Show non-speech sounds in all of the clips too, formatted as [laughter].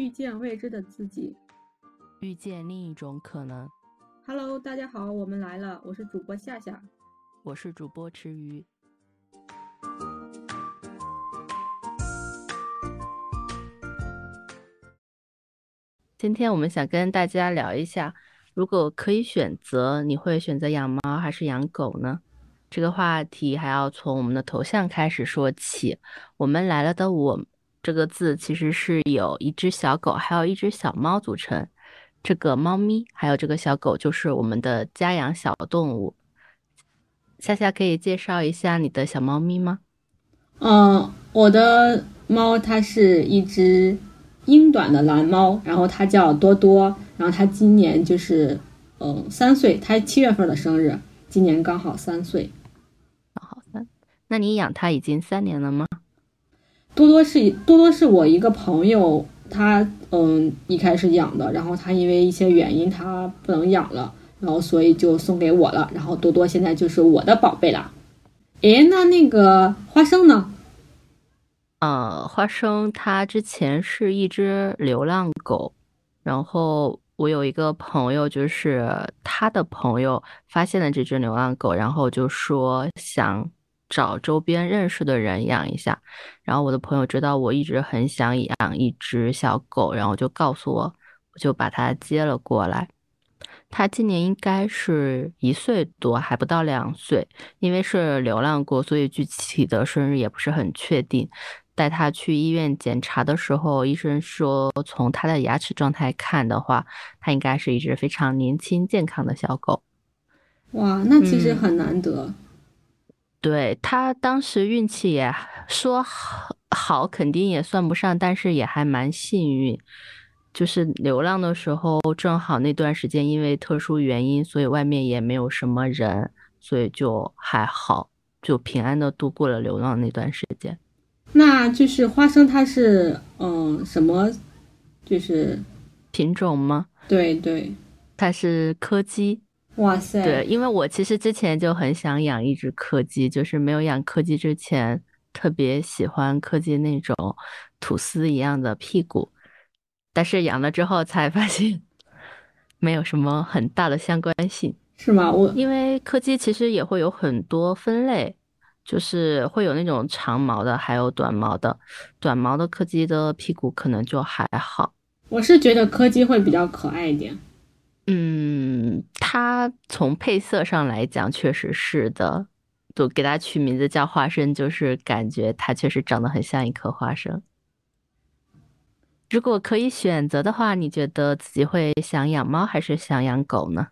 遇见未知的自己，遇见另一种可能。Hello，大家好，我们来了，我是主播夏夏。我是主播池鱼。今天我们想跟大家聊一下，如果可以选择，你会选择养猫还是养狗呢？这个话题还要从我们的头像开始说起。我们来了的“我”这个字其实是有一只小狗，还有一只小猫组成。这个猫咪还有这个小狗就是我们的家养小动物。夏夏可以介绍一下你的小猫咪吗？嗯，我的猫它是一只英短的蓝猫，然后它叫多多，然后它今年就是嗯三岁，它七月份的生日，今年刚好三岁。好三，那你养它已经三年了吗？多多是多多是我一个朋友，他嗯一开始养的，然后他因为一些原因他不能养了，然后所以就送给我了，然后多多现在就是我的宝贝啦。诶，那那个花生呢？呃，花生它之前是一只流浪狗，然后我有一个朋友，就是他的朋友发现了这只流浪狗，然后就说想找周边认识的人养一下。然后我的朋友知道我一直很想养一只小狗，然后就告诉我，我就把它接了过来。它今年应该是一岁多，还不到两岁。因为是流浪过，所以具体的生日也不是很确定。带它去医院检查的时候，医生说从它的牙齿状态看的话，它应该是一只非常年轻健康的小狗。哇，那其实很难得。嗯、对他当时运气也说好，好肯定也算不上，但是也还蛮幸运。就是流浪的时候，正好那段时间因为特殊原因，所以外面也没有什么人，所以就还好，就平安的度过了流浪那段时间。那就是花生，它是嗯什么？就是品种吗？对对，它是柯基。哇塞！对，因为我其实之前就很想养一只柯基，就是没有养柯基之前，特别喜欢柯基那种吐司一样的屁股。但是养了之后才发现，没有什么很大的相关性，是吗？我因为柯基其实也会有很多分类，就是会有那种长毛的，还有短毛的。短毛的柯基的屁股可能就还好。我是觉得柯基会比较可爱一点。嗯，它从配色上来讲，确实是的。就给它取名字叫花生，就是感觉它确实长得很像一颗花生。如果可以选择的话，你觉得自己会想养猫还是想养狗呢？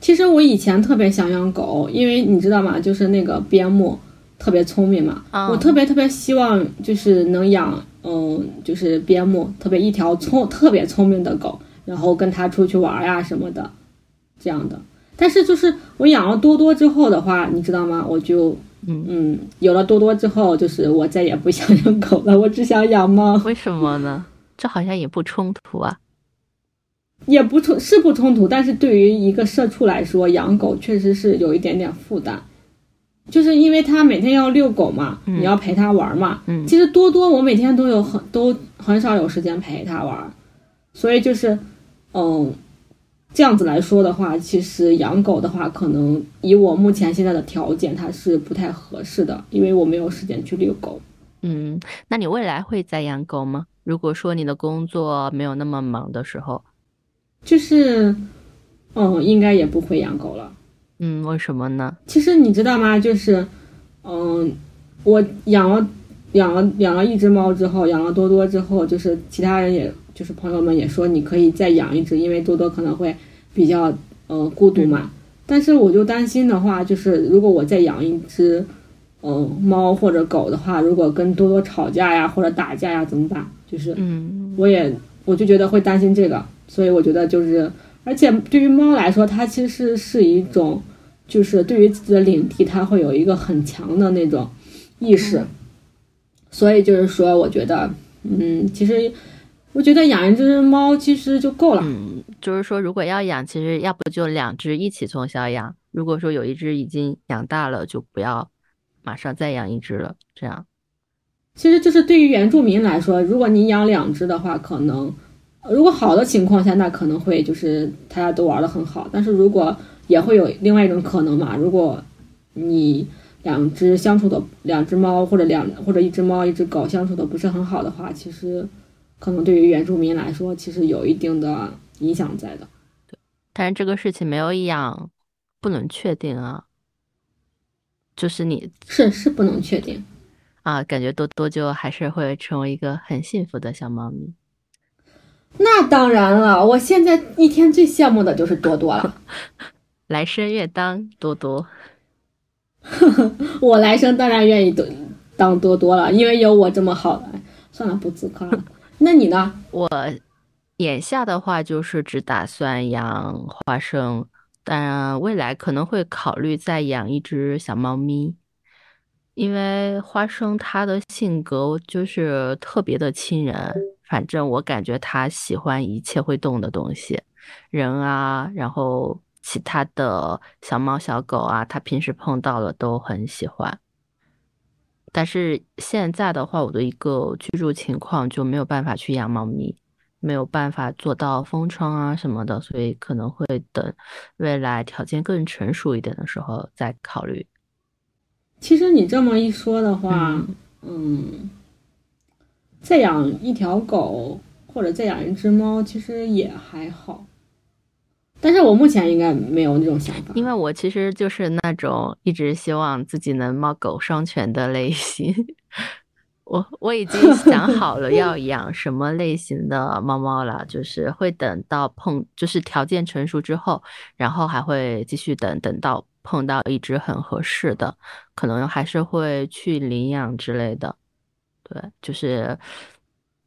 其实我以前特别想养狗，因为你知道吗？就是那个边牧特别聪明嘛，嗯、我特别特别希望就是能养，嗯，就是边牧，特别一条聪特别聪明的狗，然后跟他出去玩呀什么的，这样的。但是就是我养了多多之后的话，你知道吗？我就。嗯嗯，有了多多之后，就是我再也不想养狗了，我只想养猫。为什么呢？这好像也不冲突啊。也不冲是不冲突，但是对于一个社畜来说，养狗确实是有一点点负担，就是因为他每天要遛狗嘛，嗯、你要陪他玩嘛。嗯，其实多多我每天都有很都很少有时间陪他玩，所以就是，嗯。这样子来说的话，其实养狗的话，可能以我目前现在的条件，它是不太合适的，因为我没有时间去遛狗。嗯，那你未来会再养狗吗？如果说你的工作没有那么忙的时候，就是，嗯，应该也不会养狗了。嗯，为什么呢？其实你知道吗？就是，嗯，我养了养了养了一只猫之后，养了多多之后，就是其他人也。就是朋友们也说你可以再养一只，因为多多可能会比较呃孤独嘛。但是我就担心的话，就是如果我再养一只嗯、呃、猫或者狗的话，如果跟多多吵架呀或者打架呀怎么办？就是嗯，我也我就觉得会担心这个，所以我觉得就是，而且对于猫来说，它其实是一种就是对于自己的领地，它会有一个很强的那种意识。所以就是说，我觉得嗯，其实。我觉得养一只猫其实就够了。嗯，就是说，如果要养，其实要不就两只一起从小养。如果说有一只已经养大了，就不要马上再养一只了。这样。其实就是对于原住民来说，如果你养两只的话，可能如果好的情况下，那可能会就是大家都玩的很好。但是如果也会有另外一种可能嘛，如果你两只相处的两只猫或者两或者一只猫一只狗相处的不是很好的话，其实可能对于原住民来说，其实有一定的影响在的。对，但是这个事情没有养，不能确定啊。就是你是是不能确定。啊，感觉多多就还是会成为一个很幸福的小猫咪。那当然了，我现在一天最羡慕的就是多多了。[laughs] 来生愿当多多。[laughs] 我来生当然愿意当当多多了，因为有我这么好的。算了，不自夸了。那你呢？我眼下的话就是只打算养花生，但未来可能会考虑再养一只小猫咪。因为花生它的性格就是特别的亲人，反正我感觉它喜欢一切会动的东西，人啊，然后其他的小猫小狗啊，它平时碰到了都很喜欢。但是现在的话，我的一个居住情况就没有办法去养猫咪，没有办法做到封窗啊什么的，所以可能会等未来条件更成熟一点的时候再考虑。其实你这么一说的话，嗯，再养一条狗或者再养一只猫，其实也还好。但是我目前应该没有那种想法，因为我其实就是那种一直希望自己能猫狗双全的类型。我我已经想好了要 [laughs] 养什么类型的猫猫了，就是会等到碰，就是条件成熟之后，然后还会继续等等到。碰到一只很合适的，可能还是会去领养之类的。对，就是，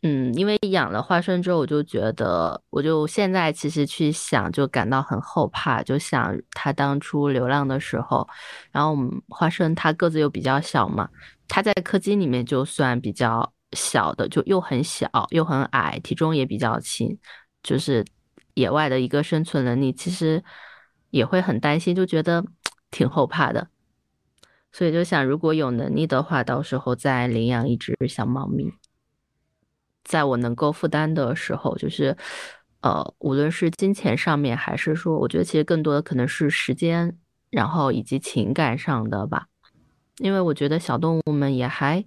嗯，因为养了花生之后，我就觉得，我就现在其实去想，就感到很后怕。就想他当初流浪的时候，然后我们花生它个子又比较小嘛，它在柯基里面就算比较小的，就又很小又很矮，体重也比较轻，就是野外的一个生存能力，其实也会很担心，就觉得。[tsk] 挺后怕的，所以就想，如果有能力的话，到时候再领养一只小猫咪，在我能够负担的时候，就是，呃，无论是金钱上面，还是说，我觉得其实更多的可能是时间，然后以及情感上的吧。因为我觉得小动物们也还，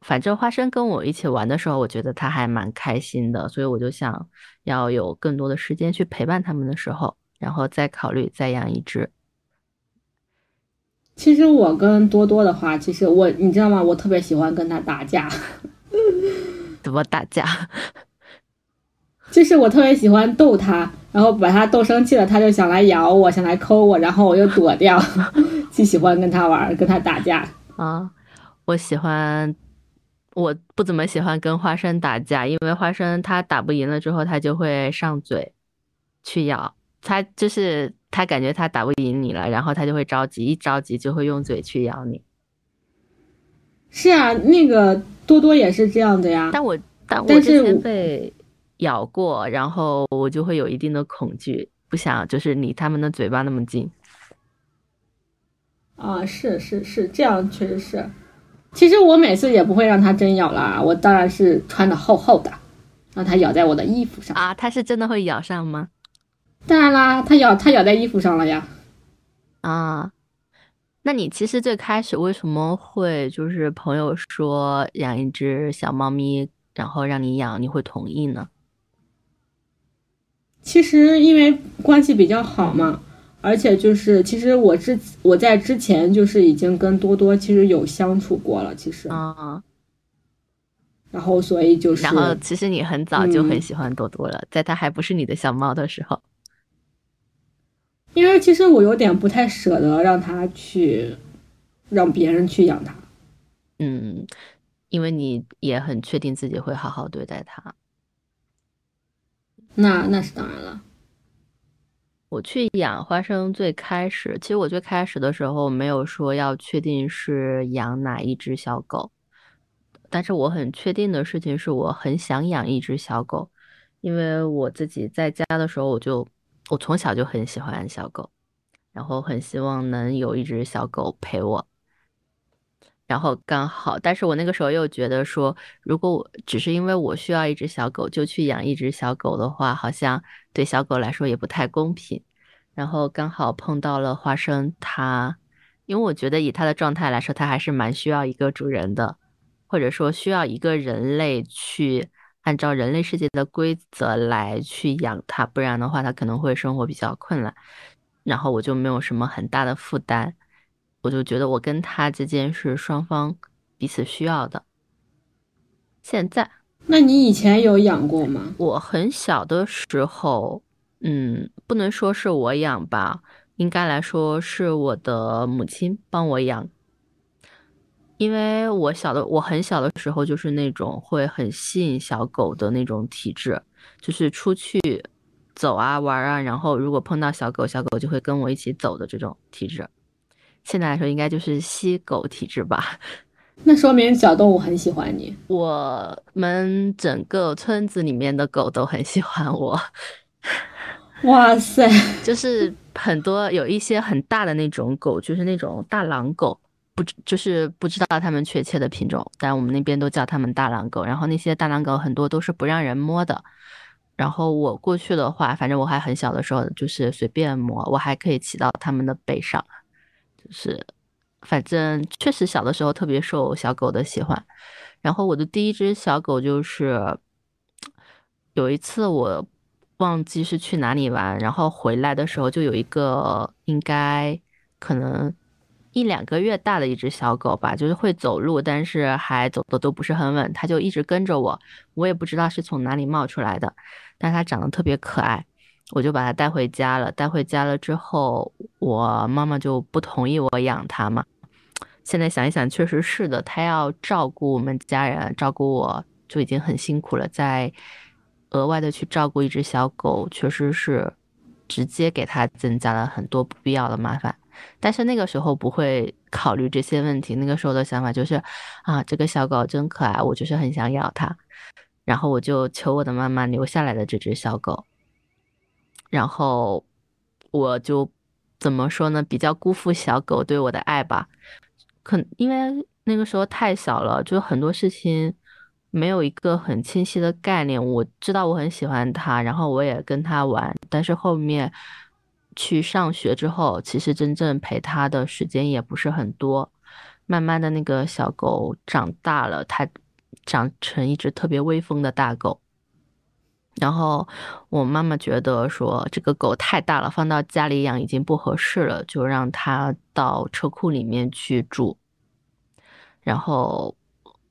反正花生跟我一起玩的时候，我觉得它还蛮开心的，所以我就想要有更多的时间去陪伴它们的时候，然后再考虑再养一只。其实我跟多多的话，其实我你知道吗？我特别喜欢跟他打架。[laughs] 怎么打架？[laughs] 就是我特别喜欢逗他，然后把他逗生气了，他就想来咬我，想来抠我，然后我又躲掉。[laughs] 就喜欢跟他玩，跟他打架啊！我喜欢，我不怎么喜欢跟花生打架，因为花生他打不赢了之后，他就会上嘴去咬，他就是。他感觉他打不赢你了，然后他就会着急，一着急就会用嘴去咬你。是啊，那个多多也是这样的呀。但我但我之前被咬过，然后我就会有一定的恐惧，不想就是离他们的嘴巴那么近。啊，是是是，这样确实是。其实我每次也不会让它真咬啦，我当然是穿的厚厚的，让它咬在我的衣服上。啊，它是真的会咬上吗？当然啦，它咬它咬在衣服上了呀。啊，那你其实最开始为什么会就是朋友说养一只小猫咪，然后让你养，你会同意呢？其实因为关系比较好嘛，而且就是其实我之我在之前就是已经跟多多其实有相处过了，其实啊。然后所以就是，然后其实你很早就很喜欢多多了，在它还不是你的小猫的时候。因为其实我有点不太舍得让他去，让别人去养他。嗯，因为你也很确定自己会好好对待他。那那是当然了。我去养花生最开始，其实我最开始的时候没有说要确定是养哪一只小狗，但是我很确定的事情是我很想养一只小狗，因为我自己在家的时候我就。我从小就很喜欢小狗，然后很希望能有一只小狗陪我。然后刚好，但是我那个时候又觉得说，如果我只是因为我需要一只小狗就去养一只小狗的话，好像对小狗来说也不太公平。然后刚好碰到了花生，它，因为我觉得以它的状态来说，它还是蛮需要一个主人的，或者说需要一个人类去按照人类世界的规则来去养它，不然的话它可能会生活比较困难。然后我就没有什么很大的负担。我就觉得我跟他之间是双方彼此需要的。现在，那你以前有养过吗？我很小的时候，嗯，不能说是我养吧，应该来说是我的母亲帮我养。因为我小的，我很小的时候就是那种会很吸引小狗的那种体质，就是出去走啊玩啊，然后如果碰到小狗，小狗就会跟我一起走的这种体质。现在来说，应该就是吸狗体质吧。[laughs] 那说明小动物很喜欢你。我们整个村子里面的狗都很喜欢我。[laughs] 哇塞！就是很多有一些很大的那种狗，就是那种大狼狗，不就是不知道它们确切的品种，但我们那边都叫它们大狼狗。然后那些大狼狗很多都是不让人摸的。然后我过去的话，反正我还很小的时候，就是随便摸，我还可以骑到它们的背上。就是，反正确实小的时候特别受小狗的喜欢。然后我的第一只小狗就是有一次我忘记是去哪里玩，然后回来的时候就有一个应该可能一两个月大的一只小狗吧，就是会走路，但是还走的都不是很稳，它就一直跟着我，我也不知道是从哪里冒出来的，但它长得特别可爱。我就把它带回家了。带回家了之后，我妈妈就不同意我养它嘛。现在想一想，确实是的。它要照顾我们家人，照顾我就已经很辛苦了，再额外的去照顾一只小狗，确实是直接给它增加了很多不必要的麻烦。但是那个时候不会考虑这些问题，那个时候的想法就是啊，这个小狗真可爱，我就是很想要它。然后我就求我的妈妈留下来的这只小狗。然后我就怎么说呢？比较辜负小狗对我的爱吧。可因为那个时候太小了，就很多事情没有一个很清晰的概念。我知道我很喜欢它，然后我也跟它玩。但是后面去上学之后，其实真正陪他的时间也不是很多。慢慢的那个小狗长大了，它长成一只特别威风的大狗。然后我妈妈觉得说这个狗太大了，放到家里养已经不合适了，就让它到车库里面去住。然后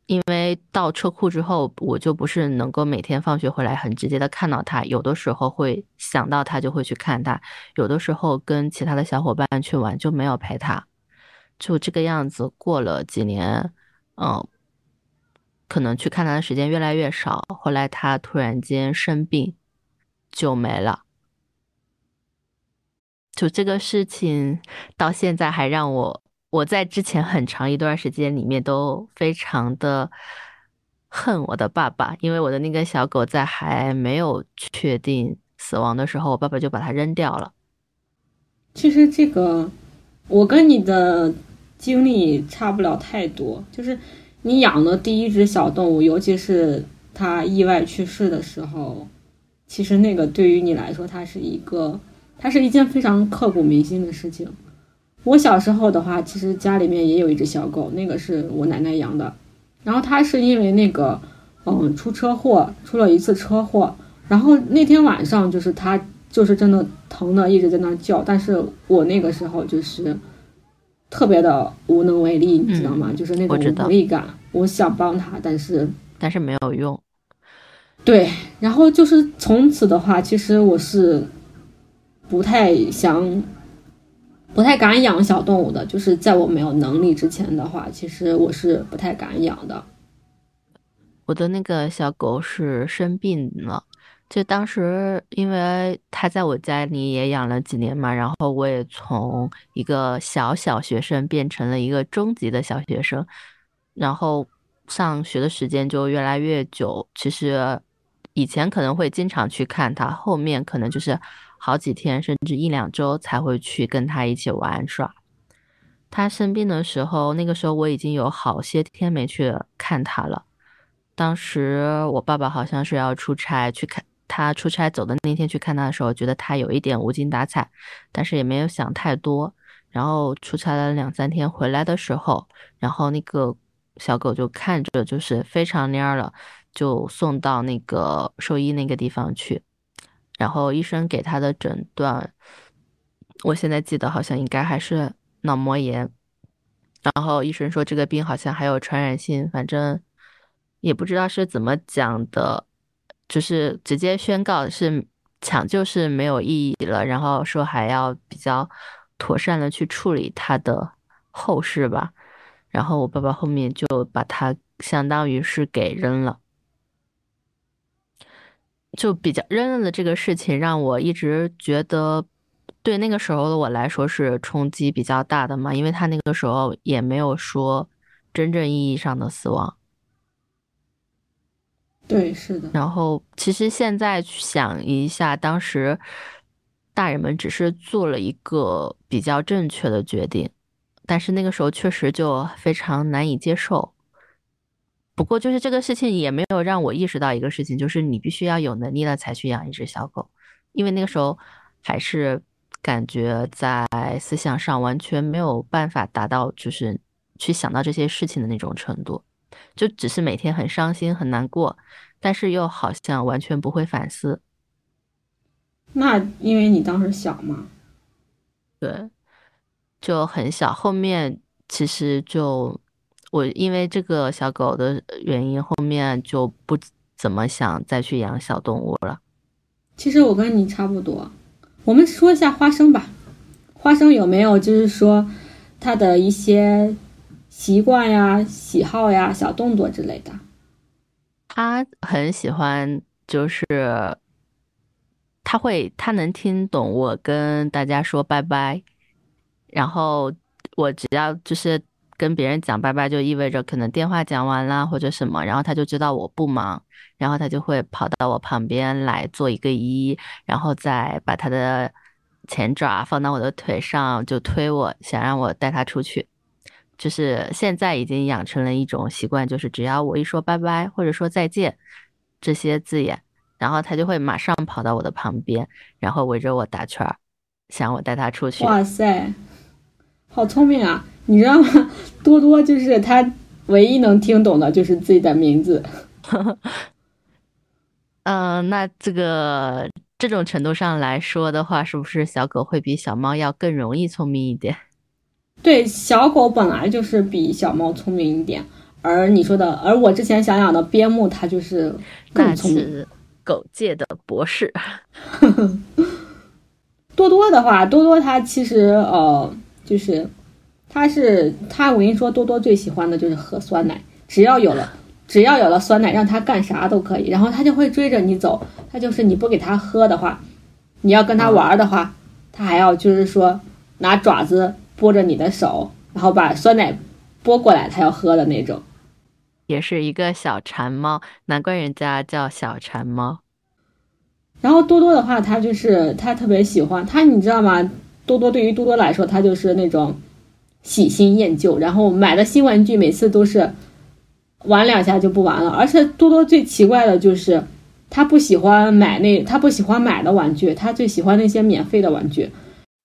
因为到车库之后，我就不是能够每天放学回来很直接的看到他，有的时候会想到他就会去看他，有的时候跟其他的小伙伴去玩就没有陪他，就这个样子过了几年，嗯。可能去看他的时间越来越少，后来他突然间生病，就没了。就这个事情到现在还让我，我在之前很长一段时间里面都非常的恨我的爸爸，因为我的那个小狗在还没有确定死亡的时候，我爸爸就把它扔掉了。其实这个我跟你的经历差不了太多，就是。你养的第一只小动物，尤其是它意外去世的时候，其实那个对于你来说，它是一个，它是一件非常刻骨铭心的事情。我小时候的话，其实家里面也有一只小狗，那个是我奶奶养的。然后它是因为那个，嗯，出车祸，出了一次车祸。然后那天晚上，就是它就是真的疼的一直在那叫，但是我那个时候就是。特别的无能为力，你知道吗？就是那种无力感。我想帮它，但是但是没有用。对，然后就是从此的话，其实我是不太想、不太敢养小动物的。就是在我没有能力之前的话，其实我是不太敢养的。我的那个小狗是生病了。就当时，因为它在我家里也养了几年嘛，然后我也从一个小小学生变成了一个中级的小学生，然后上学的时间就越来越久。其实以前可能会经常去看它，后面可能就是好几天甚至一两周才会去跟他一起玩耍。他生病的时候，那个时候我已经有好些天没去看他了。当时我爸爸好像是要出差去看他，出差走的那天去看他的时候，觉得他有一点无精打采，但是也没有想太多。然后出差了两三天，回来的时候，然后那个小狗就看着就是非常蔫了，就送到那个兽医那个地方去。然后医生给他的诊断，我现在记得好像应该还是脑膜炎。然后医生说这个病好像还有传染性，反正也不知道是怎么讲的，就是直接宣告是抢救是没有意义了，然后说还要比较。妥善的去处理他的后事吧，然后我爸爸后面就把他相当于是给扔了，就比较扔了的这个事情让我一直觉得对那个时候的我来说是冲击比较大的嘛，因为他那个时候也没有说真正意义上的死亡。对，是的。然后其实现在想一下，当时。大人们只是做了一个比较正确的决定，但是那个时候确实就非常难以接受。不过，就是这个事情也没有让我意识到一个事情，就是你必须要有能力了才去养一只小狗，因为那个时候还是感觉在思想上完全没有办法达到，就是去想到这些事情的那种程度，就只是每天很伤心很难过，但是又好像完全不会反思。那因为你当时小嘛，对，就很小。后面其实就我因为这个小狗的原因，后面就不怎么想再去养小动物了。其实我跟你差不多。我们说一下花生吧，花生有没有就是说它的一些习惯呀、喜好呀、小动作之类的？他很喜欢，就是。他会，他能听懂我跟大家说拜拜，然后我只要就是跟别人讲拜拜，就意味着可能电话讲完了或者什么，然后他就知道我不忙，然后他就会跑到我旁边来做一个揖，然后再把他的前爪放到我的腿上，就推我，想让我带他出去。就是现在已经养成了一种习惯，就是只要我一说拜拜或者说再见这些字眼。然后他就会马上跑到我的旁边，然后围着我打圈儿，想我带他出去。哇塞，好聪明啊！你知道吗？多多就是他唯一能听懂的就是自己的名字。嗯，[laughs] 那这个这种程度上来说的话，是不是小狗会比小猫要更容易聪明一点？对，小狗本来就是比小猫聪明一点，而你说的，而我之前想养的边牧，它就是更聪明。狗界的博士，[laughs] 多多的话，多多它其实呃，就是他是他，我跟你说，多多最喜欢的就是喝酸奶，只要有了，[laughs] 只要有了酸奶，让他干啥都可以，然后他就会追着你走。他就是你不给他喝的话，你要跟他玩的话，他还要就是说拿爪子拨着你的手，然后把酸奶拨过来，他要喝的那种。也是一个小馋猫，难怪人家叫小馋猫。然后多多的话，他就是他特别喜欢他，你知道吗？多多对于多多来说，他就是那种喜新厌旧，然后买的新玩具每次都是玩两下就不玩了。而且多多最奇怪的就是，他不喜欢买那他不喜欢买的玩具，他最喜欢那些免费的玩具。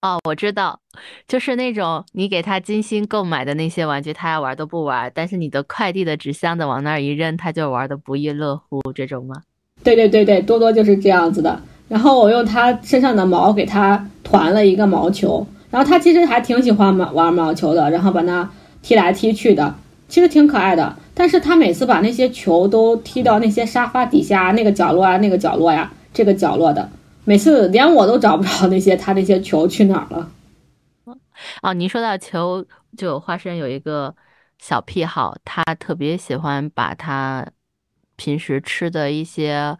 哦，我知道，就是那种你给他精心购买的那些玩具，他要玩都不玩，但是你的快递的纸箱子往那儿一扔，他就玩的不亦乐乎，这种吗？对对对对，多多就是这样子的。然后我用他身上的毛给他团了一个毛球，然后他其实还挺喜欢玩玩毛球的，然后把它踢来踢去的，其实挺可爱的。但是他每次把那些球都踢到那些沙发底下那个角落啊，那个角落呀，这个角落的。每次连我都找不着那些他那些球去哪儿了。哦，你说到球，就花生有一个小癖好，他特别喜欢把他平时吃的一些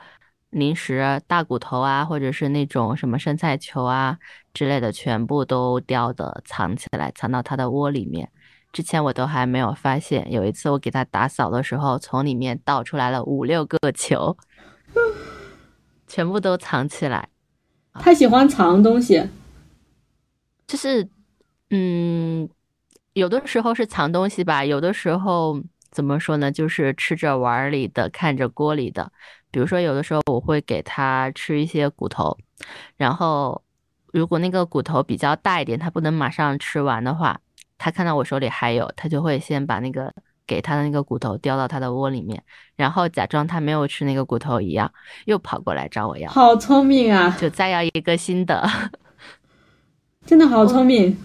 零食、大骨头啊，或者是那种什么生菜球啊之类的，全部都叼的藏起来，藏到它的窝里面。之前我都还没有发现，有一次我给它打扫的时候，从里面倒出来了五六个球，[laughs] 全部都藏起来。它喜欢藏东西，就是，嗯，有的时候是藏东西吧，有的时候怎么说呢？就是吃着碗里的，看着锅里的。比如说，有的时候我会给它吃一些骨头，然后如果那个骨头比较大一点，它不能马上吃完的话，它看到我手里还有，它就会先把那个给它的那个骨头叼到它的窝里面，然后假装它没有吃那个骨头一样，又跑过来找我要。好聪明啊！就再要一个新的，真的好聪明。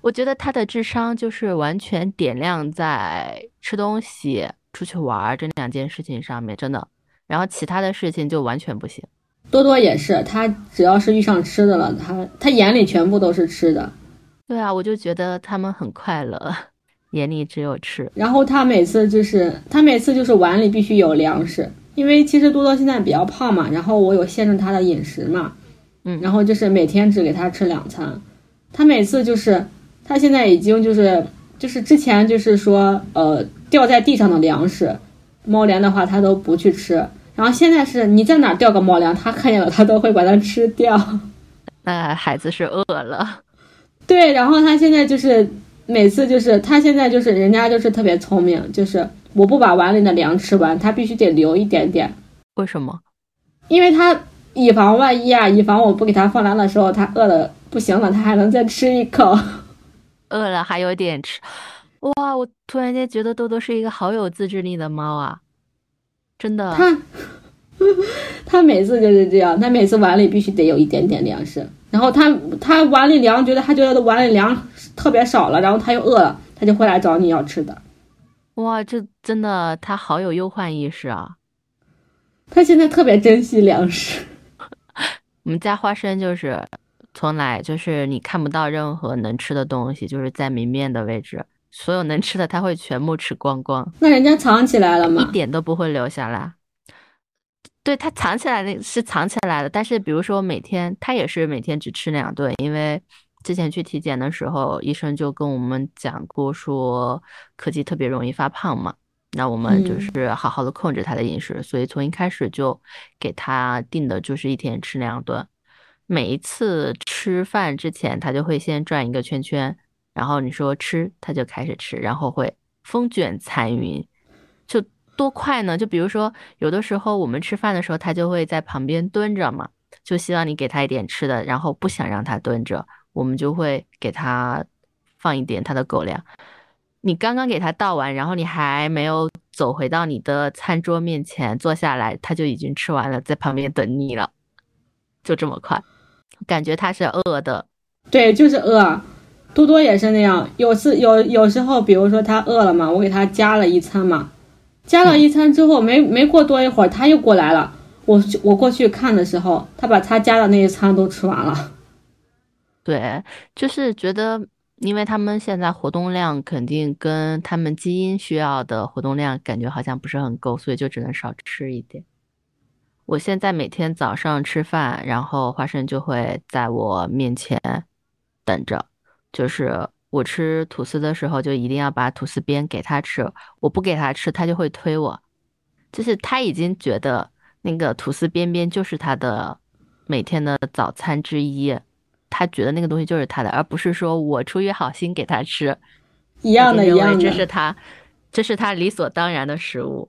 我觉得他的智商就是完全点亮在吃东西、出去玩这两件事情上面，真的。然后其他的事情就完全不行。多多也是，他只要是遇上吃的了，他他眼里全部都是吃的。对啊，我就觉得他们很快乐，[laughs] 眼里只有吃。然后他每次就是他每次就是碗里必须有粮食，因为其实多多现在比较胖嘛，然后我有限制他的饮食嘛，嗯，然后就是每天只给他吃两餐，他每次就是。他现在已经就是就是之前就是说呃掉在地上的粮食，猫粮的话他都不去吃，然后现在是你在哪掉个猫粮，它看见了它都会把它吃掉。[laughs] 那孩子是饿了，对，然后他现在就是每次就是他现在就是人家就是特别聪明，就是我不把碗里的粮吃完，他必须得留一点点。为什么？因为他以防万一啊，以防我不给他放粮的时候他饿的不行了，他还能再吃一口。[laughs] 饿了还有点吃，哇！我突然间觉得多多是一个好有自制力的猫啊，真的。他 [laughs] 他每次就是这样，他每次碗里必须得有一点点粮食，然后他他碗里粮觉得他觉得碗里粮特别少了，然后他又饿了，他就会来找你要吃的。哇，这真的他好有忧患意识啊！他现在特别珍惜粮食。[laughs] 我们家花生就是。从来就是你看不到任何能吃的东西，就是在明面的位置，所有能吃的他会全部吃光光。那人家藏起来了吗？一点都不会留下来。对他藏起来的是藏起来的，但是比如说每天他也是每天只吃两顿，因为之前去体检的时候，医生就跟我们讲过说柯基特别容易发胖嘛，那我们就是好好的控制他的饮食，所以从一开始就给他定的就是一天吃两顿。每一次吃饭之前，他就会先转一个圈圈，然后你说吃，他就开始吃，然后会风卷残云，就多快呢？就比如说，有的时候我们吃饭的时候，他就会在旁边蹲着嘛，就希望你给他一点吃的，然后不想让他蹲着，我们就会给他放一点他的狗粮。你刚刚给他倒完，然后你还没有走回到你的餐桌面前坐下来，他就已经吃完了，在旁边等你了，就这么快。感觉他是饿的，对，就是饿。多多也是那样，有次有有时候，比如说他饿了嘛，我给他加了一餐嘛，加了一餐之后，没没过多一会儿，他又过来了。我我过去看的时候，他把他加的那一餐都吃完了。对，就是觉得，因为他们现在活动量肯定跟他们基因需要的活动量感觉好像不是很够，所以就只能少吃一点。我现在每天早上吃饭，然后花生就会在我面前等着。就是我吃吐司的时候，就一定要把吐司边给他吃。我不给他吃，他就会推我。就是他已经觉得那个吐司边边就是他的每天的早餐之一，他觉得那个东西就是他的，而不是说我出于好心给他吃。一样的，一样的，这是他，这是他理所当然的食物。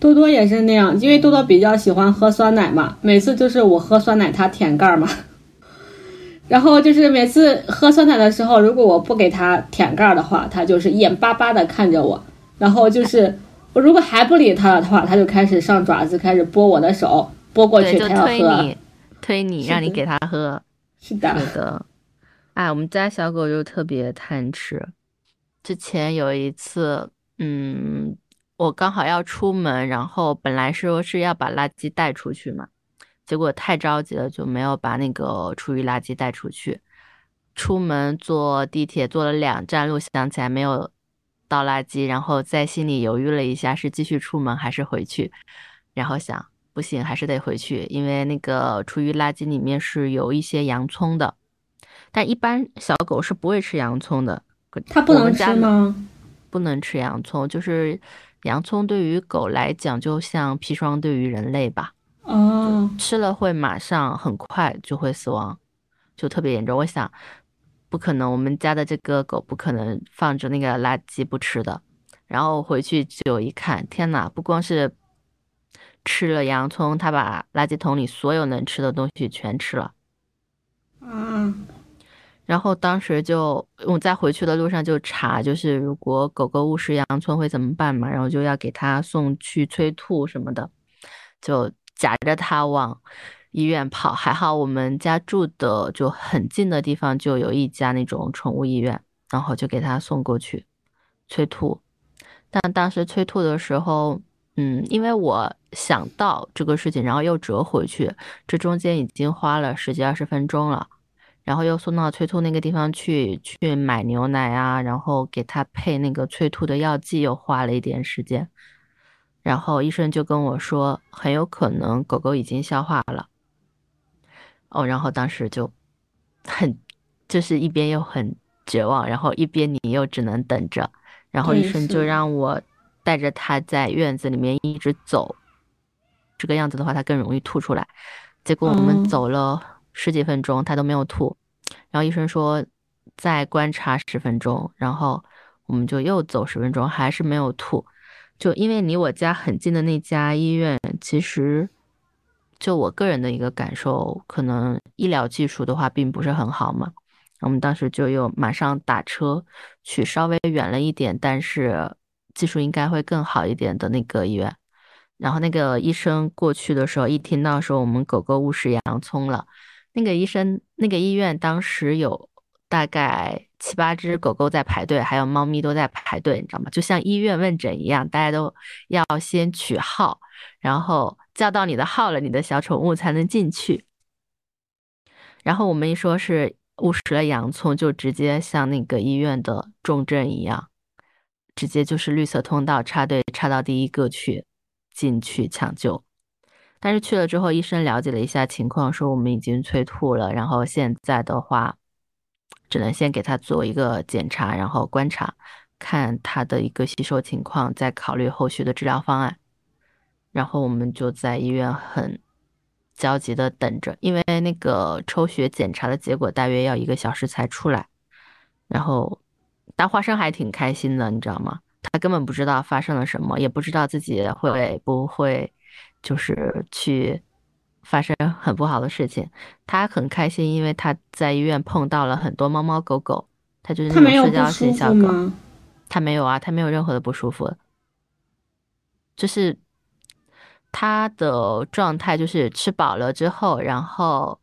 多多也是那样，因为多多比较喜欢喝酸奶嘛，每次就是我喝酸奶，他舔盖儿嘛。然后就是每次喝酸奶的时候，如果我不给他舔盖儿的话，他就是眼巴巴的看着我。然后就是我如果还不理他的话，他就开始上爪子，开始拨我的手，拨过去他要喝，推你，让你给他喝。是的，是的。哎，我们家小狗就特别贪吃。之前有一次，嗯。我刚好要出门，然后本来说是要把垃圾带出去嘛，结果太着急了，就没有把那个厨余垃圾带出去。出门坐地铁坐了两站路，想起来没有倒垃圾，然后在心里犹豫了一下，是继续出门还是回去？然后想不行，还是得回去，因为那个厨余垃圾里面是有一些洋葱的，但一般小狗是不会吃洋葱的。它不能吃吗？不能吃洋葱，就是。洋葱对于狗来讲，就像砒霜对于人类吧。哦，吃了会马上很快就会死亡，就特别严重。我想，不可能，我们家的这个狗不可能放着那个垃圾不吃的。然后回去就一看，天呐，不光是吃了洋葱，它把垃圾桶里所有能吃的东西全吃了。嗯，然后当时就我在回去的路上就查，就是如果狗狗误食洋葱会怎么办嘛？然后就要给它送去催吐什么的，就夹着它往医院跑。还好我们家住的就很近的地方就有一家那种宠物医院，然后就给它送过去催吐。但当时催吐的时候，嗯，因为我想到这个事情，然后又折回去，这中间已经花了十几二十分钟了，然后又送到催吐那个地方去，去买牛奶啊，然后给他配那个催吐的药剂，又花了一点时间，然后医生就跟我说，很有可能狗狗已经消化了，哦，然后当时就很，就是一边又很绝望，然后一边你又只能等着。然后医生就让我带着它在院子里面一直走，这个样子的话，它更容易吐出来。结果我们走了十几分钟，它都没有吐。然后医生说再观察十分钟，然后我们就又走十分钟，还是没有吐。就因为离我家很近的那家医院，其实就我个人的一个感受，可能医疗技术的话并不是很好嘛。我们当时就又马上打车去稍微远了一点，但是技术应该会更好一点的那个医院。然后那个医生过去的时候，一听到说我们狗狗误食洋葱了，那个医生那个医院当时有大概七八只狗狗在排队，还有猫咪都在排队，你知道吗？就像医院问诊一样，大家都要先取号，然后叫到你的号了，你的小宠物才能进去。然后我们一说是。误食了洋葱，就直接像那个医院的重症一样，直接就是绿色通道插队插到第一个去进去抢救。但是去了之后，医生了解了一下情况，说我们已经催吐了，然后现在的话只能先给他做一个检查，然后观察看他的一个吸收情况，再考虑后续的治疗方案。然后我们就在医院很。焦急的等着，因为那个抽血检查的结果大约要一个小时才出来。然后大花生还挺开心的，你知道吗？他根本不知道发生了什么，也不知道自己会不会就是去发生很不好的事情。他很开心，因为他在医院碰到了很多猫猫狗狗，他就是那种社交型小狗。他没有啊，他没有任何的不舒服，就是。他的状态就是吃饱了之后，然后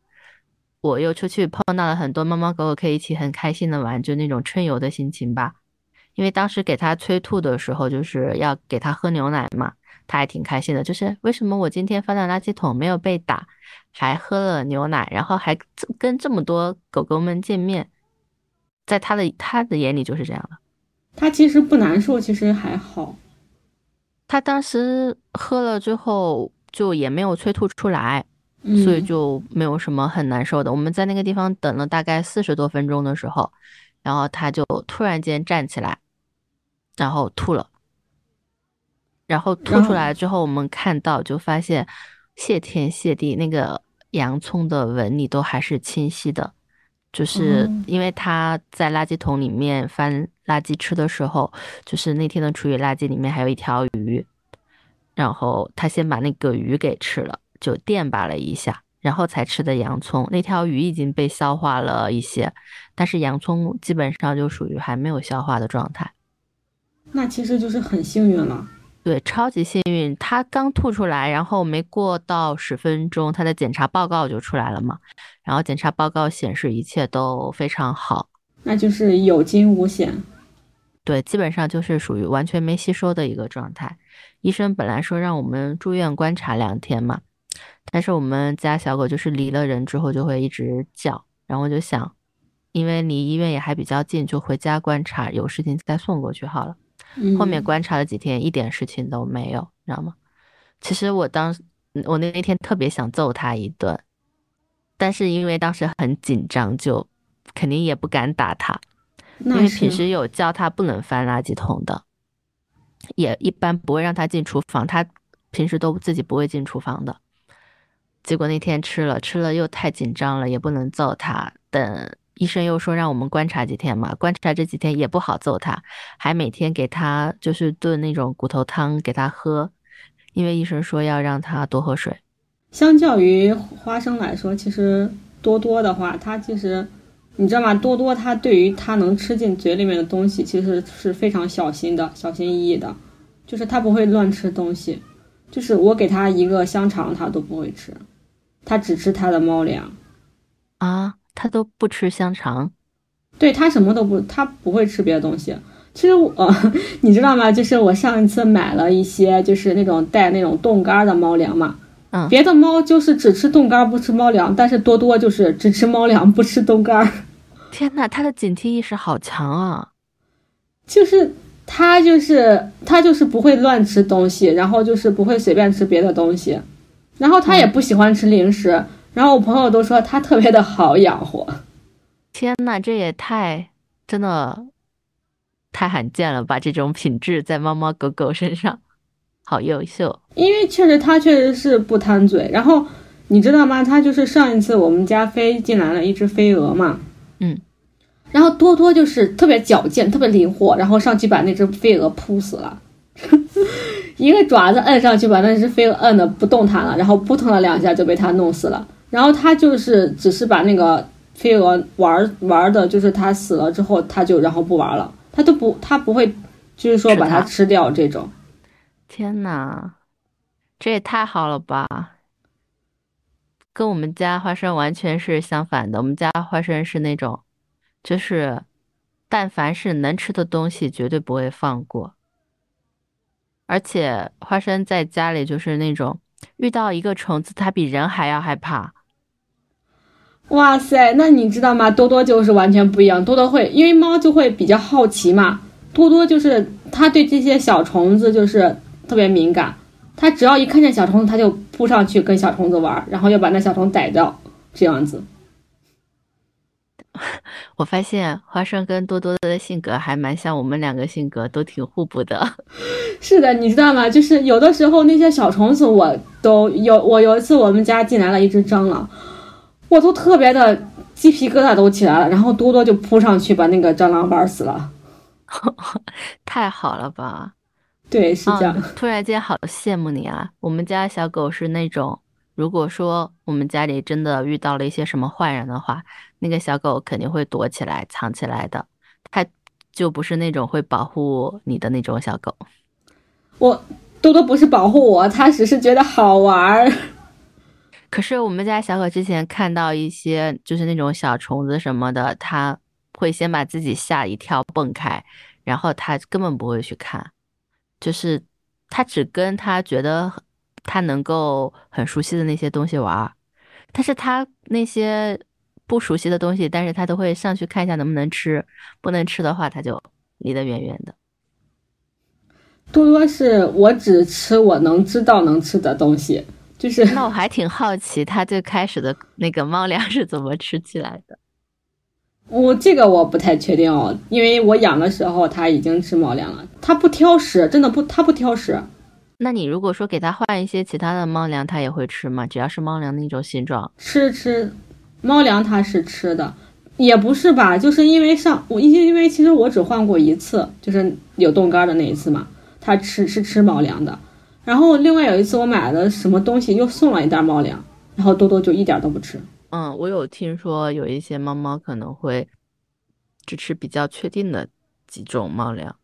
我又出去碰到了很多猫猫狗狗，可以一起很开心的玩，就那种春游的心情吧。因为当时给他催吐的时候，就是要给他喝牛奶嘛，他还挺开心的。就是为什么我今天翻到垃圾桶没有被打，还喝了牛奶，然后还跟这么多狗狗们见面，在他的他的眼里就是这样的。他其实不难受，其实还好。他当时喝了之后，就也没有催吐出来，所以就没有什么很难受的。我们在那个地方等了大概四十多分钟的时候，然后他就突然间站起来，然后吐了，然后吐出来之后，我们看到就发现，谢天谢地，那个洋葱的纹理都还是清晰的。就是因为他在垃圾桶里面翻垃圾吃的时候，就是那天的厨余垃圾里面还有一条鱼，然后他先把那个鱼给吃了，就垫吧了一下，然后才吃的洋葱。那条鱼已经被消化了一些，但是洋葱基本上就属于还没有消化的状态。那其实就是很幸运了。对，超级幸运，他刚吐出来，然后没过到十分钟，他的检查报告就出来了嘛。然后检查报告显示一切都非常好，那就是有惊无险。对，基本上就是属于完全没吸收的一个状态。医生本来说让我们住院观察两天嘛，但是我们家小狗就是离了人之后就会一直叫，然后我就想，因为离医院也还比较近，就回家观察，有事情再送过去好了。后面观察了几天，一点事情都没有，你知道吗？其实我当时，我那那天特别想揍他一顿，但是因为当时很紧张，就肯定也不敢打他。因为平时有教他不能翻垃圾桶的，也一般不会让他进厨房，他平时都自己不会进厨房的。结果那天吃了，吃了又太紧张了，也不能揍他。等。医生又说让我们观察几天嘛，观察这几天也不好揍他，还每天给他就是炖那种骨头汤给他喝，因为医生说要让他多喝水。相较于花生来说，其实多多的话，它其实你知道吗？多多它对于它能吃进嘴里面的东西，其实是非常小心的、小心翼翼的，就是它不会乱吃东西。就是我给它一个香肠，它都不会吃，它只吃它的猫粮。啊，它都不吃香肠？对，他什么都不，他不会吃别的东西。其实我，[laughs] 你知道吗？就是我上一次买了一些，就是那种带那种冻干的猫粮嘛。嗯，别的猫就是只吃冻干不吃猫粮，但是多多就是只吃猫粮不吃冻干。[laughs] 天呐，它的警惕意识好强啊！就是它就是它就是不会乱吃东西，然后就是不会随便吃别的东西，然后它也不喜欢吃零食。然后我朋友都说它特别的好养活。天呐，这也太真的太罕见了吧！这种品质在猫猫狗狗身上。好优秀，因为确实它确实是不贪嘴。然后你知道吗？它就是上一次我们家飞进来了一只飞蛾嘛，嗯，然后多多就是特别矫健，特别灵活，然后上去把那只飞蛾扑死了，[laughs] 一个爪子摁上去把那只飞蛾摁的不动弹了，然后扑腾了两下就被它弄死了。然后他就是只是把那个飞蛾玩玩的，就是他死了之后，他就然后不玩了，他都不他不会就是说把它吃掉这种。天呐，这也太好了吧！跟我们家花生完全是相反的。我们家花生是那种，就是但凡是能吃的东西，绝对不会放过。而且花生在家里就是那种，遇到一个虫子，它比人还要害怕。哇塞，那你知道吗？多多就是完全不一样。多多会，因为猫就会比较好奇嘛。多多就是它对这些小虫子就是。特别敏感，它只要一看见小虫子，它就扑上去跟小虫子玩，然后要把那小虫逮掉，这样子。[laughs] 我发现花生跟多多的性格还蛮像，我们两个性格都挺互补的。[laughs] 是的，你知道吗？就是有的时候那些小虫子，我都有。我有一次我们家进来了一只蟑螂，我都特别的鸡皮疙瘩都起来了，然后多多就扑上去把那个蟑螂玩死了。[laughs] 太好了吧！对，是这样。突然间好羡慕你啊！我们家小狗是那种，如果说我们家里真的遇到了一些什么坏人的话，那个小狗肯定会躲起来、藏起来的。它就不是那种会保护你的那种小狗。我多多不是保护我，它只是觉得好玩儿。可是我们家小狗之前看到一些就是那种小虫子什么的，它会先把自己吓一跳，蹦开，然后它根本不会去看。就是他只跟他觉得他能够很熟悉的那些东西玩，但是他那些不熟悉的东西，但是他都会上去看一下能不能吃，不能吃的话他就离得远远的。多多是我只吃我能知道能吃的东西，就是那我还挺好奇它最开始的那个猫粮是怎么吃起来的。我这个我不太确定哦，因为我养的时候它已经吃猫粮了，它不挑食，真的不，它不挑食。那你如果说给它换一些其他的猫粮，它也会吃吗？只要是猫粮那种形状，吃吃，猫粮它是吃的，也不是吧？就是因为上我因因为其实我只换过一次，就是有冻干的那一次嘛，它吃是吃猫粮的。然后另外有一次我买了什么东西又送了一袋猫粮，然后多多就一点都不吃。嗯，我有听说有一些猫猫可能会只吃比较确定的几种猫粮。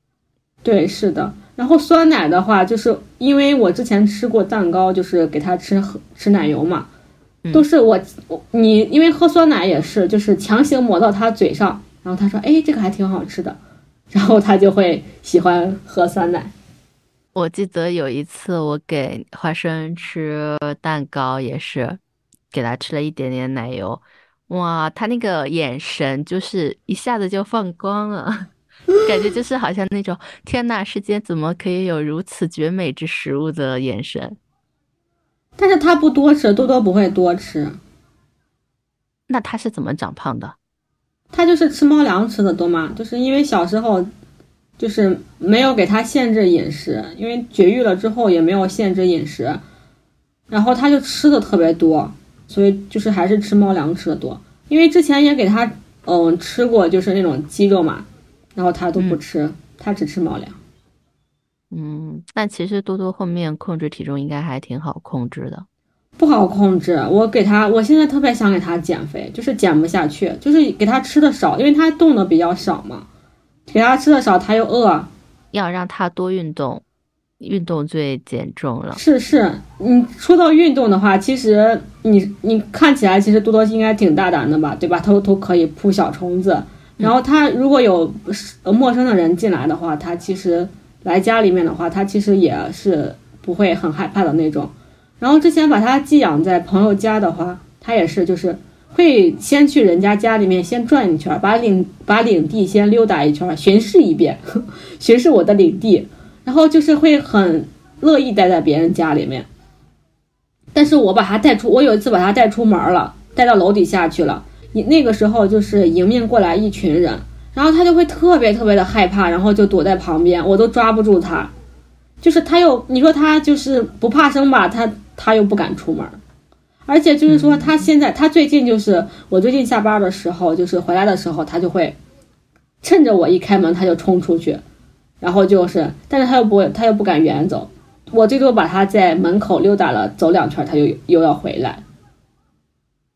对，是的。然后酸奶的话，就是因为我之前吃过蛋糕，就是给它吃吃奶油嘛，都是我我你因为喝酸奶也是，就是强行抹到它嘴上，然后它说：“哎，这个还挺好吃的。”然后他就会喜欢喝酸奶。我记得有一次我给花生吃蛋糕也是。给他吃了一点点奶油，哇，他那个眼神就是一下子就放光了，[laughs] 感觉就是好像那种天呐，世间怎么可以有如此绝美之食物的眼神。但是他不多吃，多多不会多吃。那他是怎么长胖的？他就是吃猫粮吃的多嘛，就是因为小时候就是没有给他限制饮食，因为绝育了之后也没有限制饮食，然后他就吃的特别多。所以就是还是吃猫粮吃的多，因为之前也给他嗯吃过就是那种鸡肉嘛，然后他都不吃，他只吃猫粮。嗯，那其实多多后面控制体重应该还挺好控制的。不好控制，我给他，我现在特别想给他减肥，就是减不下去，就是给他吃的少，因为他动的比较少嘛，给他吃的少，他又饿，要让他多运动，运动最减重了。是是，你说到运动的话，其实你你看起来其实多多应该挺大胆的吧，对吧？他都可以扑小虫子，然后他如果有陌生的人进来的话，他其实来家里面的话，他其实也是不会很害怕的那种。然后之前把它寄养在朋友家的话，他也是就是会先去人家家里面先转一圈，把领把领地先溜达一圈，巡视一遍，[laughs] 巡视我的领地，然后就是会很乐意待在别人家里面。但是我把它带出，我有一次把它带出门了，带到楼底下去了。你那个时候就是迎面过来一群人，然后他就会特别特别的害怕，然后就躲在旁边，我都抓不住他。就是他又你说他就是不怕生吧，他。他又不敢出门，而且就是说，他现在他最近就是我最近下班的时候，就是回来的时候，他就会趁着我一开门，他就冲出去，然后就是，但是他又不会，他又不敢远走，我最多把他在门口溜达了走两圈，他又又要回来。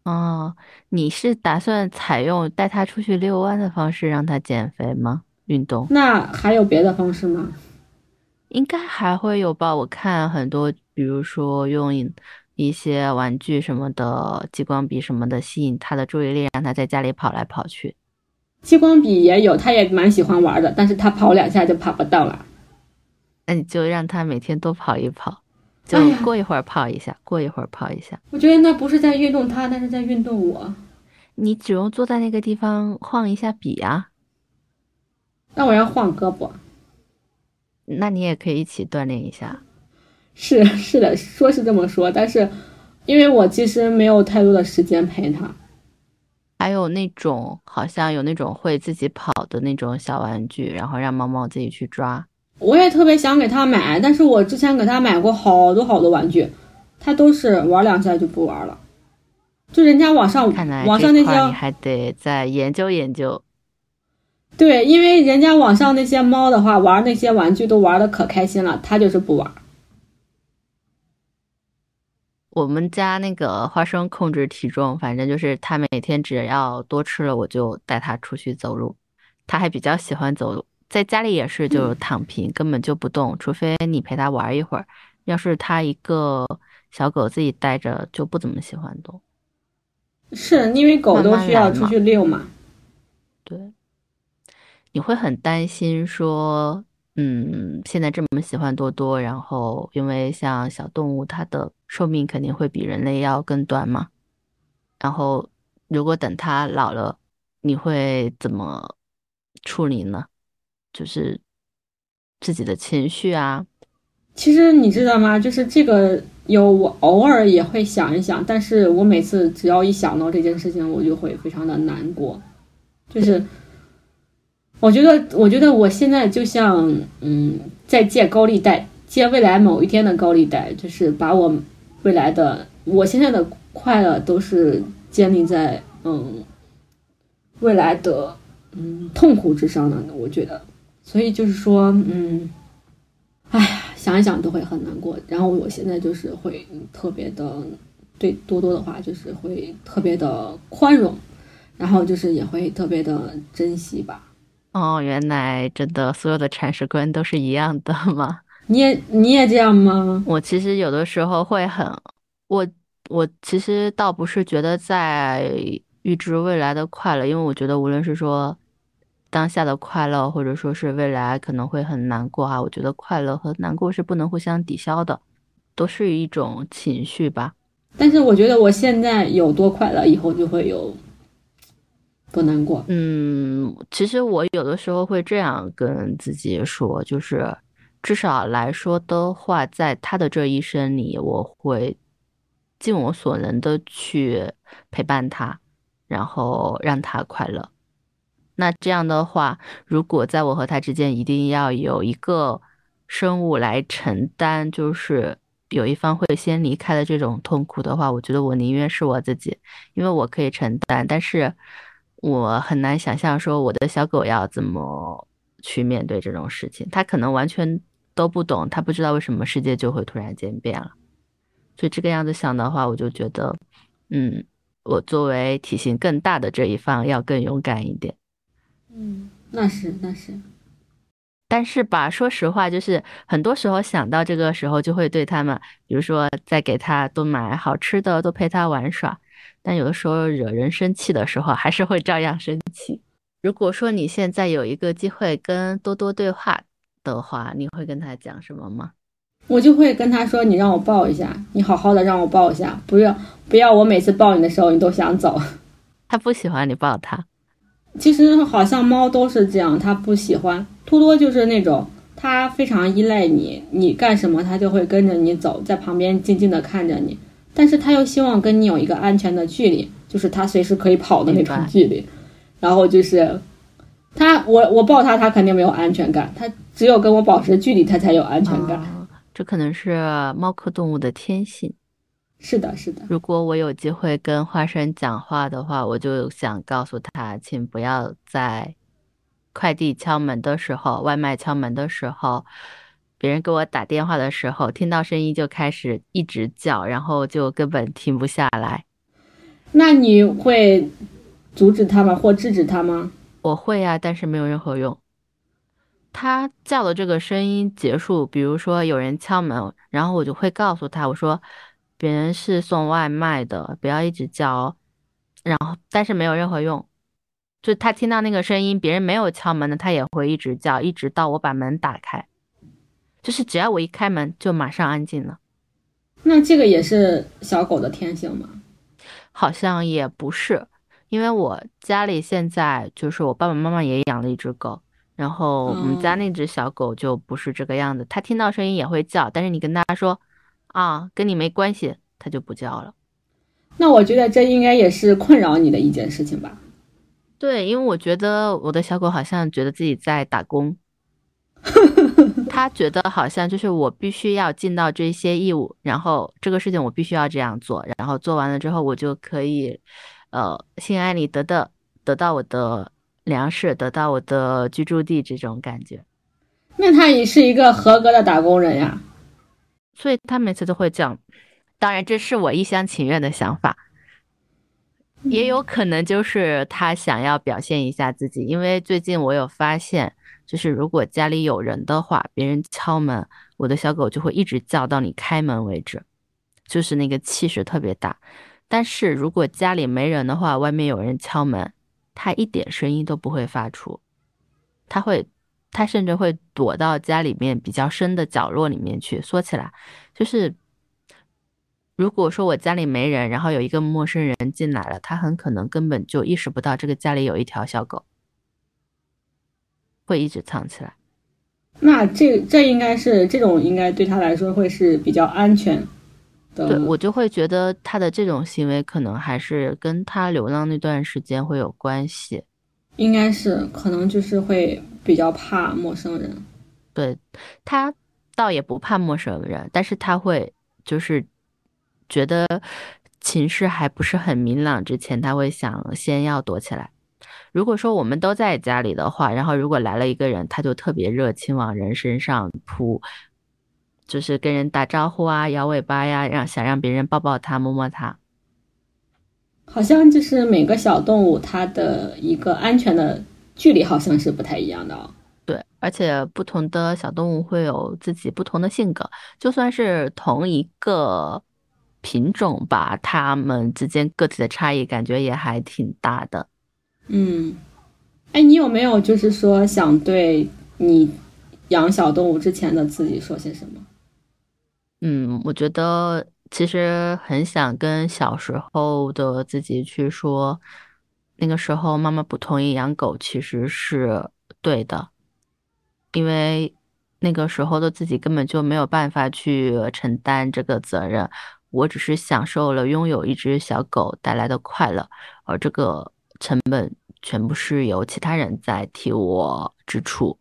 哦，你是打算采用带他出去遛弯的方式让他减肥吗？运动？那还有别的方式吗？应该还会有吧，我看很多。比如说用一些玩具什么的，激光笔什么的吸引他的注意力，让他在家里跑来跑去。激光笔也有，他也蛮喜欢玩的，但是他跑两下就跑不到了。那你就让他每天多跑一跑，就过一会儿跑一下，过一会儿跑一下。我觉得那不是在运动他，那是在运动我。你只用坐在那个地方晃一下笔啊。那我要晃胳膊。那你也可以一起锻炼一下。是是的，说是这么说，但是因为我其实没有太多的时间陪他。还有那种好像有那种会自己跑的那种小玩具，然后让猫猫自己去抓。我也特别想给它买，但是我之前给它买过好多好多玩具，它都是玩两下就不玩了。就人家网上网上那些你还得再研究研究。对，因为人家网上那些猫的话，玩那些玩具都玩的可开心了，它就是不玩。我们家那个花生控制体重，反正就是他每天只要多吃了，我就带他出去走路。他还比较喜欢走路，在家里也是就躺平，根本就不动，除非你陪他玩一会儿。要是他一个小狗自己待着，就不怎么喜欢动。是因为狗都需要出去遛嘛？对，你会很担心说。嗯，现在这么喜欢多多，然后因为像小动物，它的寿命肯定会比人类要更短嘛。然后如果等它老了，你会怎么处理呢？就是自己的情绪啊。其实你知道吗？就是这个有我偶尔也会想一想，但是我每次只要一想到这件事情，我就会非常的难过，就是。我觉得，我觉得我现在就像，嗯，在借高利贷，借未来某一天的高利贷，就是把我未来的，我现在的快乐都是建立在，嗯，未来的，嗯，痛苦之上的。我觉得，所以就是说，嗯，哎呀，想一想都会很难过。然后我现在就是会特别的对多多的话，就是会特别的宽容，然后就是也会特别的珍惜吧。哦，原来真的所有的铲屎官都是一样的吗？你也你也这样吗？我其实有的时候会很，我我其实倒不是觉得在预知未来的快乐，因为我觉得无论是说当下的快乐，或者说是未来可能会很难过啊，我觉得快乐和难过是不能互相抵消的，都是一种情绪吧。但是我觉得我现在有多快乐，以后就会有。多难过。嗯，其实我有的时候会这样跟自己说，就是至少来说的话，在他的这一生里，我会尽我所能的去陪伴他，然后让他快乐。那这样的话，如果在我和他之间一定要有一个生物来承担，就是有一方会先离开的这种痛苦的话，我觉得我宁愿是我自己，因为我可以承担，但是。我很难想象说我的小狗要怎么去面对这种事情，它可能完全都不懂，他不知道为什么世界就会突然间变了。所以这个样子想的话，我就觉得，嗯，我作为体型更大的这一方要更勇敢一点。嗯，那是那是。但是吧，说实话，就是很多时候想到这个时候，就会对他们，比如说再给他多买好吃的，多陪他玩耍。但有的时候惹人生气的时候，还是会照样生气。如果说你现在有一个机会跟多多对话的话，你会跟他讲什么吗？我就会跟他说：“你让我抱一下，你好好的让我抱一下，不要不要我每次抱你的时候你都想走。[laughs] ”他不喜欢你抱他。其实好像猫都是这样，它不喜欢。多多就是那种，它非常依赖你，你干什么它就会跟着你走，在旁边静静的看着你。但是它又希望跟你有一个安全的距离，就是它随时可以跑的那种距离。然后就是，它我我抱他，他肯定没有安全感。他只有跟我保持距离，他才有安全感。这可能是猫科动物的天性。是的，是的。如果我有机会跟花生讲话的话，我就想告诉他，请不要在快递敲门的时候、外卖敲门的时候、别人给我打电话的时候，听到声音就开始一直叫，然后就根本停不下来。那你会阻止他吗？或制止他吗？我会啊，但是没有任何用。他叫的这个声音结束，比如说有人敲门，然后我就会告诉他，我说。别人是送外卖的，不要一直叫，然后但是没有任何用，就他听到那个声音，别人没有敲门的，他也会一直叫，一直到我把门打开，就是只要我一开门，就马上安静了。那这个也是小狗的天性吗？好像也不是，因为我家里现在就是我爸爸妈妈也养了一只狗，然后我们家那只小狗就不是这个样子，它听到声音也会叫，但是你跟它说。啊，跟你没关系，它就不叫了。那我觉得这应该也是困扰你的一件事情吧？对，因为我觉得我的小狗好像觉得自己在打工，[laughs] 它觉得好像就是我必须要尽到这些义务，然后这个事情我必须要这样做，然后做完了之后我就可以，呃，心安理得的得到我的粮食，得到我的居住地这种感觉。那他也是一个合格的打工人呀。所以他每次都会这样，当然这是我一厢情愿的想法，也有可能就是他想要表现一下自己。因为最近我有发现，就是如果家里有人的话，别人敲门，我的小狗就会一直叫到你开门为止，就是那个气势特别大。但是如果家里没人的话，外面有人敲门，它一点声音都不会发出，它会。他甚至会躲到家里面比较深的角落里面去缩起来。就是如果说我家里没人，然后有一个陌生人进来了，他很可能根本就意识不到这个家里有一条小狗，会一直藏起来。那这这应该是这种应该对他来说会是比较安全。对我就会觉得他的这种行为可能还是跟他流浪那段时间会有关系。应该是可能就是会比较怕陌生人，对他倒也不怕陌生人，但是他会就是觉得情势还不是很明朗之前，他会想先要躲起来。如果说我们都在家里的话，然后如果来了一个人，他就特别热情往人身上扑，就是跟人打招呼啊，摇尾巴呀，让想让别人抱抱它，摸摸它。好像就是每个小动物它的一个安全的距离好像是不太一样的哦。对，而且不同的小动物会有自己不同的性格，就算是同一个品种吧，它们之间个体的差异感觉也还挺大的。嗯，哎，你有没有就是说想对你养小动物之前的自己说些什么？嗯，我觉得。其实很想跟小时候的自己去说，那个时候妈妈不同意养狗，其实是对的，因为那个时候的自己根本就没有办法去承担这个责任。我只是享受了拥有一只小狗带来的快乐，而这个成本全部是由其他人在替我支出，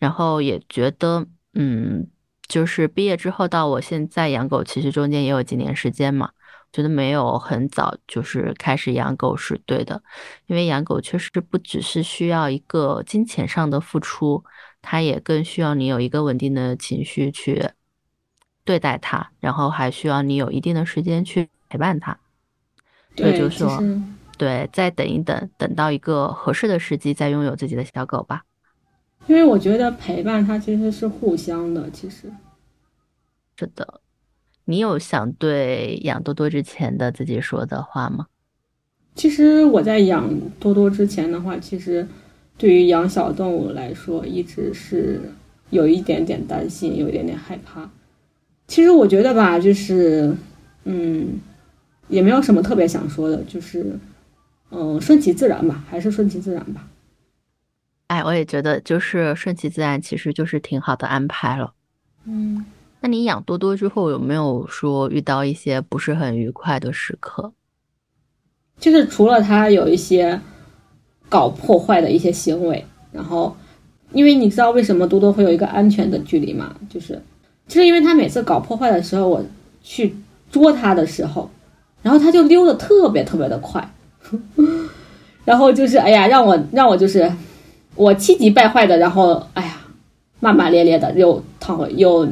然后也觉得，嗯。就是毕业之后到我现在养狗，其实中间也有几年时间嘛。觉得没有很早就是开始养狗是对的，因为养狗确实不只是需要一个金钱上的付出，它也更需要你有一个稳定的情绪去对待它，然后还需要你有一定的时间去陪伴它。所以就说，对，再等一等，等到一个合适的时机再拥有自己的小狗吧。因为我觉得陪伴它其实是互相的，其实是的。你有想对养多多之前的自己说的话吗？其实我在养多多之前的话，其实对于养小动物来说，一直是有一点点担心，有一点点害怕。其实我觉得吧，就是嗯，也没有什么特别想说的，就是嗯，顺其自然吧，还是顺其自然吧。哎，我也觉得，就是顺其自然，其实就是挺好的安排了。嗯。那你养多多之后有没有说遇到一些不是很愉快的时刻？就是除了他有一些搞破坏的一些行为，然后因为你知道为什么多多会有一个安全的距离吗？就是就是因为他每次搞破坏的时候，我去捉它的时候，然后它就溜的特别特别的快，[laughs] 然后就是哎呀，让我让我就是我气急败坏的，然后哎呀骂骂咧咧的又躺回又。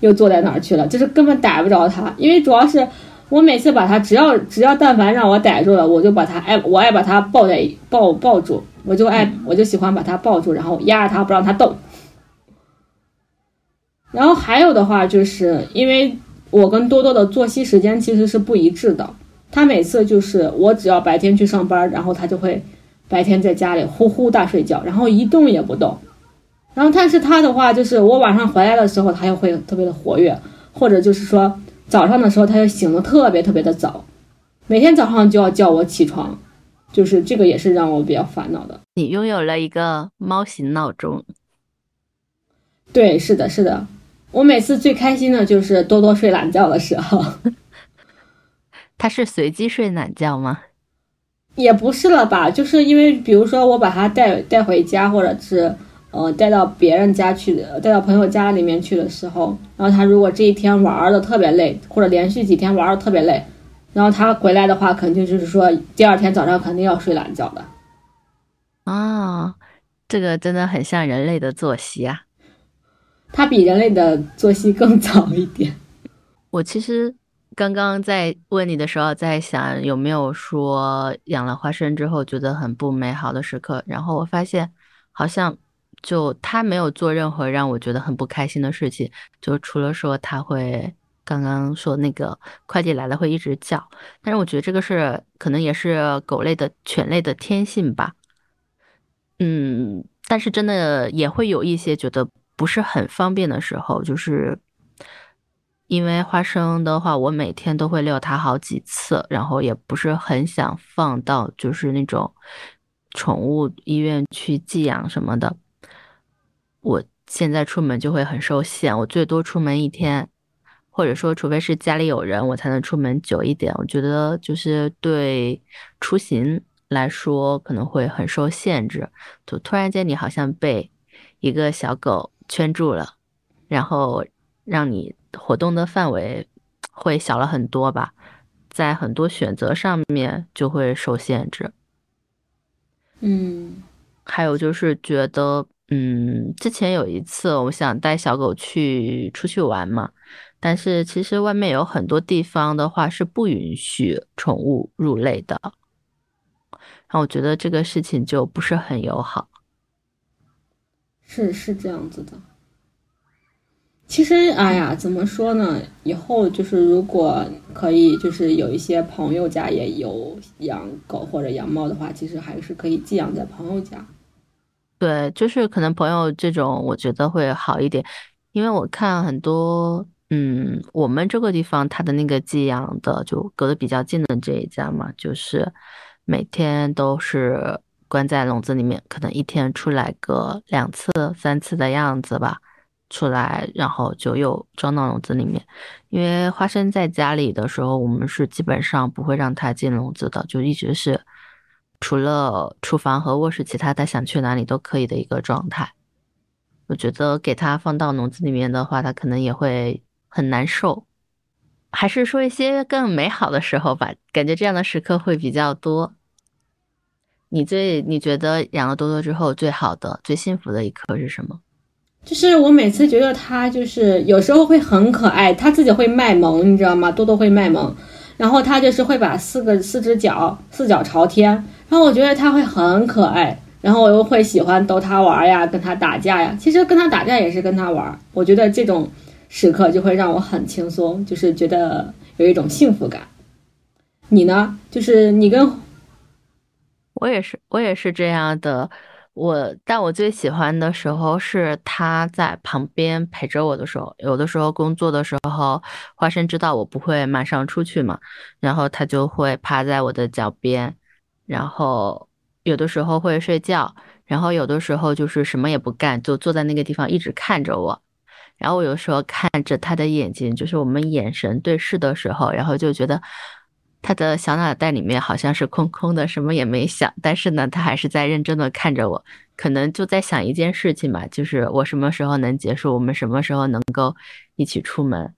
又坐在哪儿去了？就是根本逮不着他，因为主要是我每次把他，只要只要但凡让我逮住了，我就把他爱，我爱把他抱在抱抱住，我就爱我就喜欢把他抱住，然后压着他不让他动。然后还有的话，就是因为我跟多多的作息时间其实是不一致的，他每次就是我只要白天去上班，然后他就会白天在家里呼呼大睡觉，然后一动也不动。然后，但是他的话就是，我晚上回来的时候，他又会特别的活跃，或者就是说早上的时候，他就醒的特别特别的早，每天早上就要叫我起床，就是这个也是让我比较烦恼的。你拥有了一个猫型闹钟。对，是的，是的，我每次最开心的就是多多睡懒觉的时候。[laughs] 他是随机睡懒觉吗？也不是了吧，就是因为比如说我把它带带回家，或者是。呃，带到别人家去的，带到朋友家里面去的时候，然后他如果这一天玩的特别累，或者连续几天玩的特别累，然后他回来的话，肯定就是说第二天早上肯定要睡懒觉的。啊，这个真的很像人类的作息啊。它比人类的作息更早一点。[laughs] 我其实刚刚在问你的时候，在想有没有说养了花生之后觉得很不美好的时刻，然后我发现好像。就他没有做任何让我觉得很不开心的事情，就除了说他会刚刚说那个快递来了会一直叫，但是我觉得这个是可能也是狗类的犬类的天性吧。嗯，但是真的也会有一些觉得不是很方便的时候，就是因为花生的话，我每天都会遛它好几次，然后也不是很想放到就是那种宠物医院去寄养什么的。我现在出门就会很受限，我最多出门一天，或者说除非是家里有人，我才能出门久一点。我觉得就是对出行来说可能会很受限制。就突然间你好像被一个小狗圈住了，然后让你活动的范围会小了很多吧，在很多选择上面就会受限制。嗯，还有就是觉得。嗯，之前有一次，我想带小狗去出去玩嘛，但是其实外面有很多地方的话是不允许宠物入内的，然后我觉得这个事情就不是很友好。是是这样子的。其实，哎呀，怎么说呢？以后就是如果可以，就是有一些朋友家也有养狗或者养猫的话，其实还是可以寄养在朋友家。对，就是可能朋友这种，我觉得会好一点，因为我看很多，嗯，我们这个地方它的那个寄养的就隔得比较近的这一家嘛，就是每天都是关在笼子里面，可能一天出来个两次、三次的样子吧，出来然后就又装到笼子里面。因为花生在家里的时候，我们是基本上不会让它进笼子的，就一直是。除了厨房和卧室，其他他想去哪里都可以的一个状态。我觉得给他放到笼子里面的话，他可能也会很难受。还是说一些更美好的时候吧，感觉这样的时刻会比较多。你最你觉得养了多多之后最好的、最幸福的一刻是什么？就是我每次觉得它就是有时候会很可爱，它自己会卖萌，你知道吗？多多会卖萌，然后它就是会把四个四只脚四脚朝天，然后我觉得它会很可爱。然后我又会喜欢逗他玩呀，跟他打架呀。其实跟他打架也是跟他玩。我觉得这种时刻就会让我很轻松，就是觉得有一种幸福感。你呢？就是你跟我也是，我也是这样的。我但我最喜欢的时候是他在旁边陪着我的时候。有的时候工作的时候，花生知道我不会马上出去嘛，然后他就会趴在我的脚边，然后。有的时候会睡觉，然后有的时候就是什么也不干，就坐在那个地方一直看着我。然后我有时候看着他的眼睛，就是我们眼神对视的时候，然后就觉得他的小脑袋里面好像是空空的，什么也没想。但是呢，他还是在认真的看着我，可能就在想一件事情吧，就是我什么时候能结束，我们什么时候能够一起出门。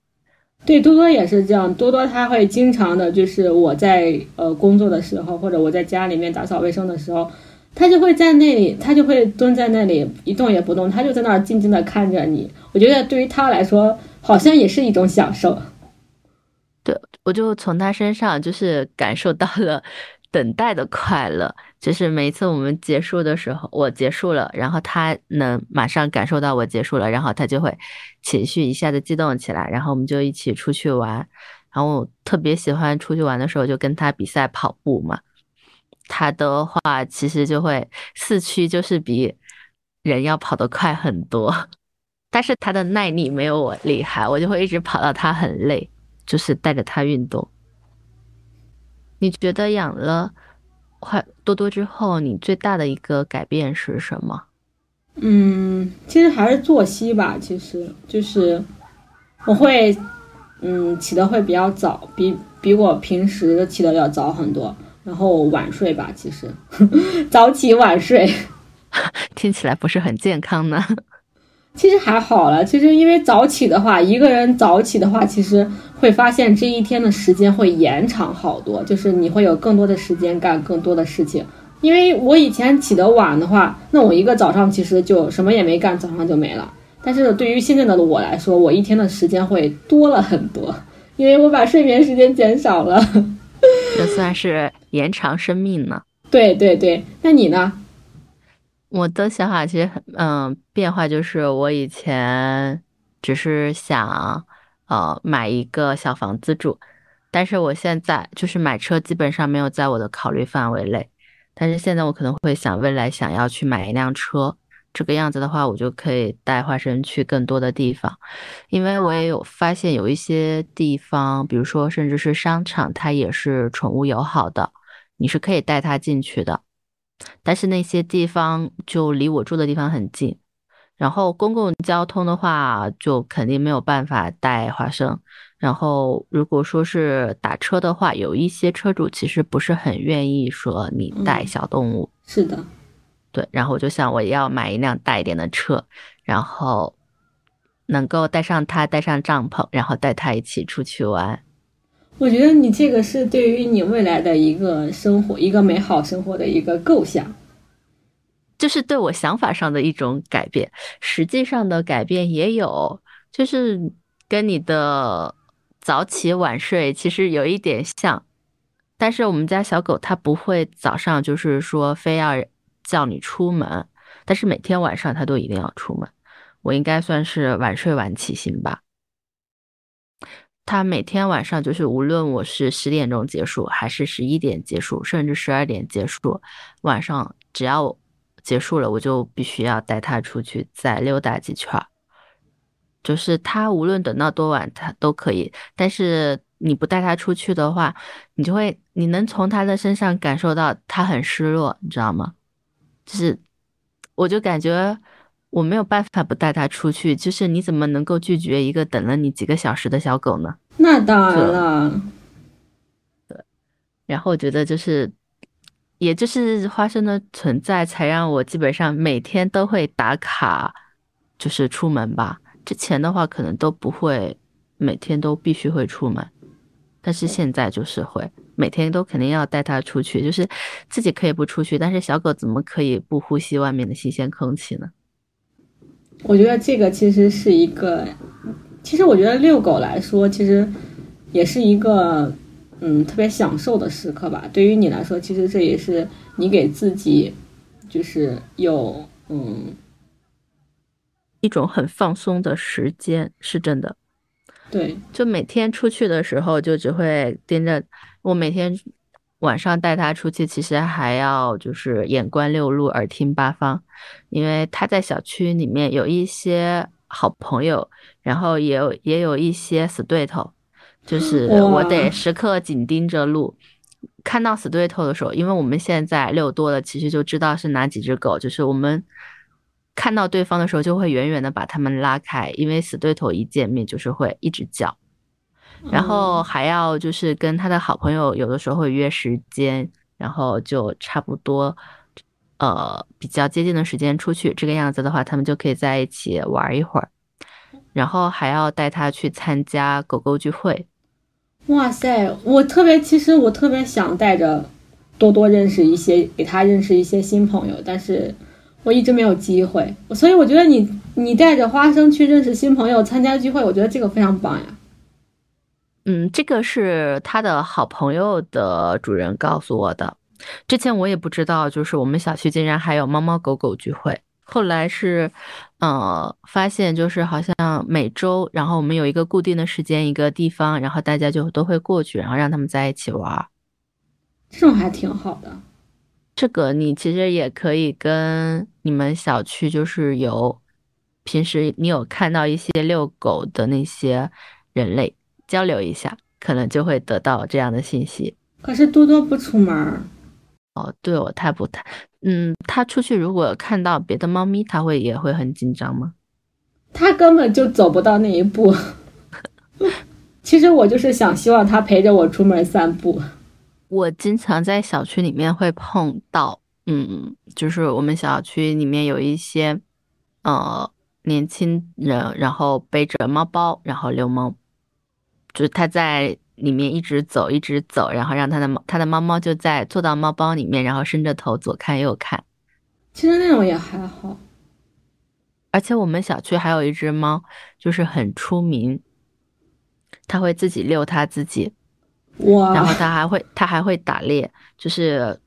对多多也是这样，多多他会经常的，就是我在呃工作的时候，或者我在家里面打扫卫生的时候，他就会在那里，他就会蹲在那里一动也不动，他就在那儿静静的看着你。我觉得对于他来说，好像也是一种享受。对，我就从他身上就是感受到了。等待的快乐，就是每一次我们结束的时候，我结束了，然后他能马上感受到我结束了，然后他就会情绪一下子激动起来，然后我们就一起出去玩。然后我特别喜欢出去玩的时候，就跟他比赛跑步嘛。他的话其实就会四驱，就是比人要跑得快很多，[laughs] 但是他的耐力没有我厉害，我就会一直跑到他很累，就是带着它运动。你觉得养了快多多之后，你最大的一个改变是什么？嗯，其实还是作息吧。其实就是我会，嗯，起的会比较早，比比我平时起的要早很多。然后晚睡吧，其实 [laughs] 早起晚睡，[laughs] 听起来不是很健康呢。其实还好了，其实因为早起的话，一个人早起的话，其实会发现这一天的时间会延长好多，就是你会有更多的时间干更多的事情。因为我以前起得晚的话，那我一个早上其实就什么也没干，早上就没了。但是对于现在的我来说，我一天的时间会多了很多，因为我把睡眠时间减少了。这算是延长生命呢？对对对，那你呢？我的想法其实很，嗯，变化就是我以前只是想，呃，买一个小房子住，但是我现在就是买车基本上没有在我的考虑范围内，但是现在我可能会想未来想要去买一辆车，这个样子的话，我就可以带花生去更多的地方，因为我也有发现有一些地方，比如说甚至是商场，它也是宠物友好的，你是可以带它进去的。但是那些地方就离我住的地方很近，然后公共交通的话就肯定没有办法带花生。然后如果说是打车的话，有一些车主其实不是很愿意说你带小动物。是的，对。然后我就想我要买一辆大一点的车，然后能够带上它，带上帐篷，然后带它一起出去玩。我觉得你这个是对于你未来的一个生活，一个美好生活的一个构想，就是对我想法上的一种改变。实际上的改变也有，就是跟你的早起晚睡其实有一点像。但是我们家小狗它不会早上就是说非要叫你出门，但是每天晚上它都一定要出门。我应该算是晚睡晚起型吧。他每天晚上就是，无论我是十点钟结束，还是十一点结束，甚至十二点结束，晚上只要结束了，我就必须要带他出去再溜达几圈儿。就是他无论等到多晚，他都可以。但是你不带他出去的话，你就会，你能从他的身上感受到他很失落，你知道吗？就是，我就感觉。我没有办法不带它出去，就是你怎么能够拒绝一个等了你几个小时的小狗呢？那当然了。对，然后我觉得就是，也就是花生的存在，才让我基本上每天都会打卡，就是出门吧。之前的话可能都不会，每天都必须会出门。但是现在就是会每天都肯定要带它出去，就是自己可以不出去，但是小狗怎么可以不呼吸外面的新鲜空气呢？我觉得这个其实是一个，其实我觉得遛狗来说，其实也是一个嗯特别享受的时刻吧。对于你来说，其实这也是你给自己就是有嗯一种很放松的时间，是真的。对，就每天出去的时候，就只会盯着我每天晚上带它出去，其实还要就是眼观六路，耳听八方，因为它在小区里面有一些好朋友，然后也有也有一些死对头，就 [laughs] 是我得时刻紧盯着路，看到死对头的时候，因为我们现在遛多了，其实就知道是哪几只狗，就是我们。看到对方的时候，就会远远的把他们拉开，因为死对头一见面就是会一直叫，然后还要就是跟他的好朋友有的时候会约时间，然后就差不多，呃，比较接近的时间出去，这个样子的话，他们就可以在一起玩一会儿，然后还要带他去参加狗狗聚会。哇塞，我特别，其实我特别想带着多多认识一些，给他认识一些新朋友，但是。我一直没有机会，所以我觉得你你带着花生去认识新朋友、参加聚会，我觉得这个非常棒呀。嗯，这个是他的好朋友的主人告诉我的，之前我也不知道，就是我们小区竟然还有猫猫狗狗聚会。后来是，呃，发现就是好像每周，然后我们有一个固定的时间、一个地方，然后大家就都会过去，然后让他们在一起玩。这种还挺好的。这个你其实也可以跟你们小区，就是有平时你有看到一些遛狗的那些人类交流一下，可能就会得到这样的信息。可是多多不出门儿。哦，对我太不太，嗯，他出去如果看到别的猫咪，他会也会很紧张吗？他根本就走不到那一步。[laughs] 其实我就是想希望他陪着我出门散步。我经常在小区里面会碰到，嗯，就是我们小区里面有一些，呃，年轻人，然后背着猫包，然后遛猫，就是他在里面一直走，一直走，然后让他的猫，他的猫猫就在坐到猫包里面，然后伸着头左看右看。其实那种也还好，而且我们小区还有一只猫，就是很出名，它会自己遛它自己。哇！然后它还会，它还会打猎，就是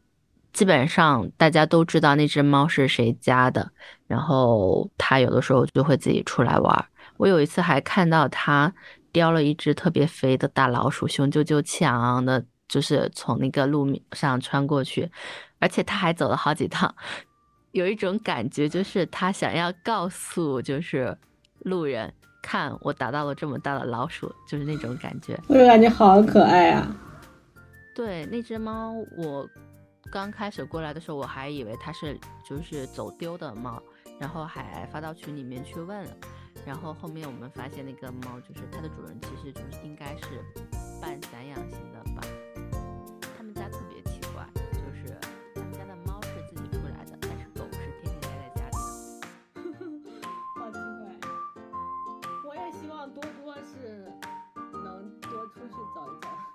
基本上大家都知道那只猫是谁家的。然后它有的时候就会自己出来玩。我有一次还看到它叼了一只特别肥的大老鼠，雄赳赳气昂昂的，就是从那个路面上穿过去，而且它还走了好几趟，有一种感觉就是它想要告诉就是路人。看我打到了这么大的老鼠，就是那种感觉。我感觉好可爱啊！对，那只猫，我刚开始过来的时候，我还以为它是就是走丢的猫，然后还发到群里面去问了。然后后面我们发现那个猫就是它的主人其实就是应该是半散养型的吧。他们家特别奇怪就是咱们家的猫是自己出来的但是狗是天天待在家里的呵 [laughs] 呵好奇怪我也希望多多是能多出去走一走。